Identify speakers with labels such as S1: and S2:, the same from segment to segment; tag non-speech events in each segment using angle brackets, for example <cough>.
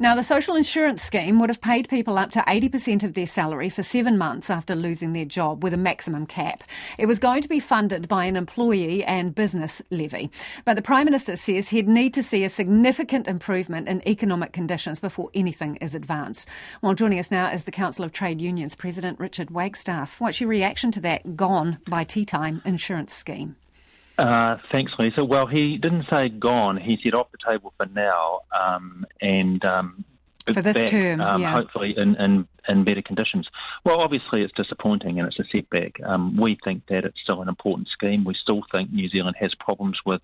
S1: Now, the social insurance scheme would have paid people up to 80% of their salary for seven months after losing their job with a maximum cap. It was going to be funded by an employee and business levy. But the Prime Minister says he'd need to see a significant improvement in economic conditions before anything is advanced. Well, joining us now is the Council of Trade Unions President Richard Wagstaff. What's your reaction to that gone by tea time insurance scheme?
S2: Uh, thanks, Lisa. Well, he didn't say gone. He said off the table for now, um, and um,
S1: for this
S2: back,
S1: term,
S2: um,
S1: yeah.
S2: hopefully in, in, in better conditions. Well, obviously it's disappointing and it's a setback. Um, we think that it's still an important scheme. We still think New Zealand has problems with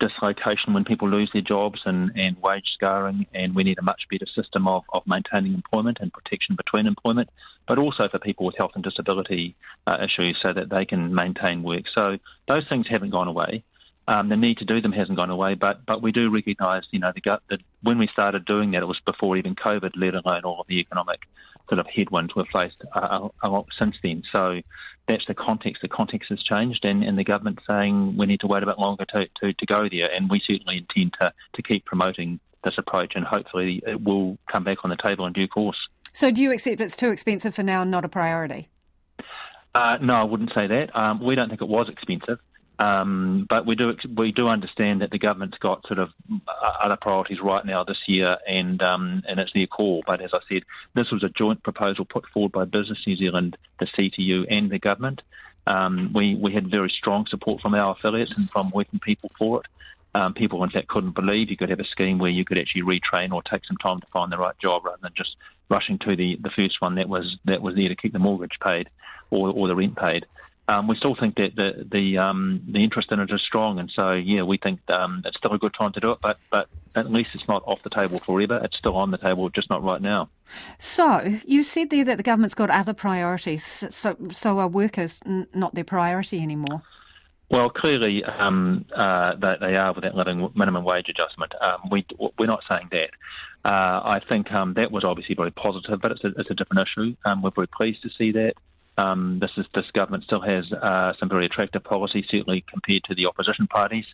S2: dislocation when people lose their jobs and, and wage scarring, and we need a much better system of, of maintaining employment and protection between employment, but also for people with health and disability uh, issues so that they can maintain work. So those things haven't gone away. Um, the need to do them hasn't gone away, but but we do recognise, you know, the, the, when we started doing that, it was before even COVID, let alone all of the economic sort of headwinds we've faced uh, lot since then. So that's the context. The context has changed, and, and the government saying we need to wait a bit longer to, to, to go there, and we certainly intend to, to keep promoting this approach, and hopefully it will come back on the table in due course.
S1: So, do you accept it's too expensive for now and not a priority?
S2: Uh, no, I wouldn't say that. Um, we don't think it was expensive. Um, but we do we do understand that the government's got sort of other priorities right now this year, and um, and it's their call. But as I said, this was a joint proposal put forward by Business New Zealand, the CTU, and the government. Um, we we had very strong support from our affiliates and from working people for it. Um, people, in fact, couldn't believe you could have a scheme where you could actually retrain or take some time to find the right job rather than just rushing to the, the first one that was that was there to keep the mortgage paid or, or the rent paid um, we still think that the the um, the interest in it is strong, and so yeah, we think um, it's still a good time to do it. But but at least it's not off the table forever. It's still on the table, just not right now.
S1: So you said there that the government's got other priorities. So so are workers not their priority anymore?
S2: Well, clearly um, uh, they, they, are with that living minimum wage adjustment. Um, we we're not saying that. Uh, I think um, that was obviously very positive, but it's a, it's a different issue. Um, we're very pleased to see that. Um, this is this government still has uh, some very attractive policies, certainly compared to the opposition parties,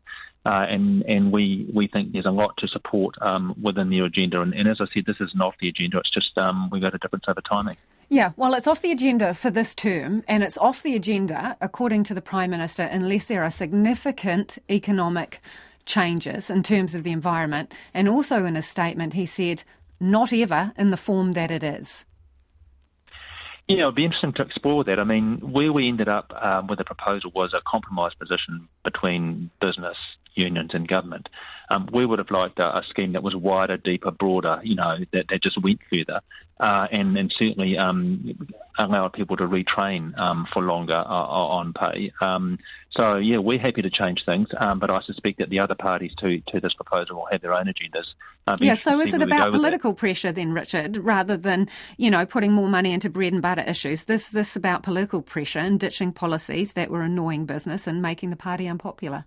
S2: uh, and and we we think there's a lot to support um, within their agenda. And, and, as I said, this isn't off the agenda. It's just um, we've got a difference over timing.
S1: Yeah, well, it's off the agenda for this term, and it's off the agenda, according to the Prime Minister, unless there are significant economic changes in terms of the environment. And also in a statement, he said, "Not ever in the form that it is."
S2: Yeah, it'd be interesting to explore that. I mean, where we ended up um, with the proposal was a compromise position between business, unions, and government. Um, we would have liked a, a, scheme that was wider, deeper, broader, you know, that, that just went further uh, and, and certainly um, allowed people to retrain um, for longer uh, on pay. Um, so, yeah, we're happy to change things, um, but I suspect that the other parties to, to this proposal will have their own agendas.
S1: Um, yeah, so is it about political pressure then, Richard, rather than, you know, putting more money into bread and butter issues? This this about political pressure and ditching policies that were annoying business and making the party unpopular?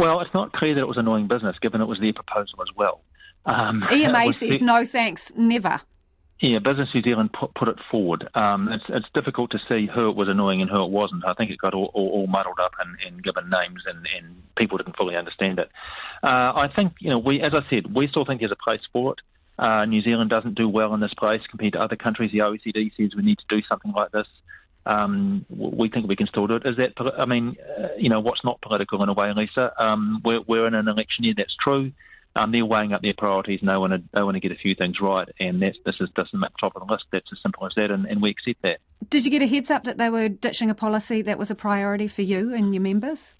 S2: Well, it's not clear that it was annoying business, given it was their proposal as well.
S1: Um, <laughs> EMA says no thanks, never.
S2: Yeah, Business New Zealand put, put it forward. Um, it's, it's difficult to see who it was annoying and who it wasn't. I think it got all, all, all muddled up and, and given names, and, and, people didn't fully understand it. Uh, I think, you know, we, as I said, we still think there's a place for it. Uh, New Zealand doesn't do well in this place compared to other countries. The OECD says we need to do something like this. Um, we think we can still do it. Is that, I mean, uh, you know, what's not political in a way, Lisa? Um, we're, we're in an election year, that's true. Um, they're weighing up their priorities and they want to they want to get a few things right, and that's this is doesn't at the top of the list. That's as simple as that, and, and we accept that.
S1: Did you get a heads up that they were ditching a policy that was a priority for you and your members?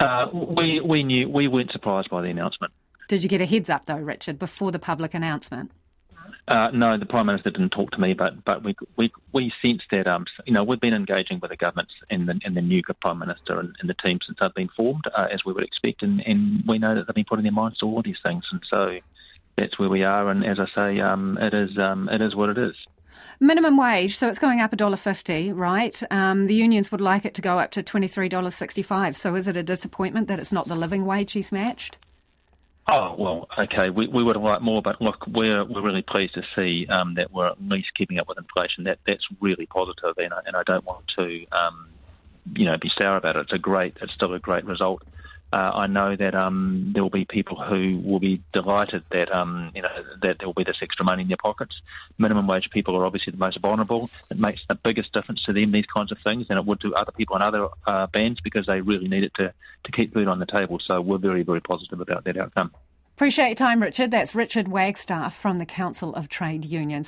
S2: Uh, we we knew we weren't surprised by the announcement.
S1: Did you get a heads up though, Richard, before the public announcement?
S2: Uh, no, the Prime Minister didn't talk to me, but but we we we sense that um you know we've been engaging with the governments and the and the new Prime Minister and, and the team since they've been formed, uh, as we would expect, and, and we know that they've been putting their minds to all these things, and so that's where we are. And as I say, um, it is um, it is what it is.
S1: Minimum wage, so it's going up $1.50, right? Um, the unions would like it to go up to $23.65. So is it a disappointment that it's not the living wage he's matched?
S2: Oh well, okay. We, we would have liked more, but look, we're we're really pleased to see um, that we're at least keeping up with inflation. That that's really positive, and I, and I don't want to, um, you know, be sour about it. It's a great, it's still a great result. Uh, I know that um, there will be people who will be delighted that um, you know that there will be this extra money in their pockets. Minimum wage people are obviously the most vulnerable. It makes the biggest difference to them these kinds of things than it would to other people in other uh, bands because they really need it to to keep food on the table. So we're very very positive about that outcome.
S1: Appreciate your time, Richard. That's Richard Wagstaff from the Council of Trade Unions.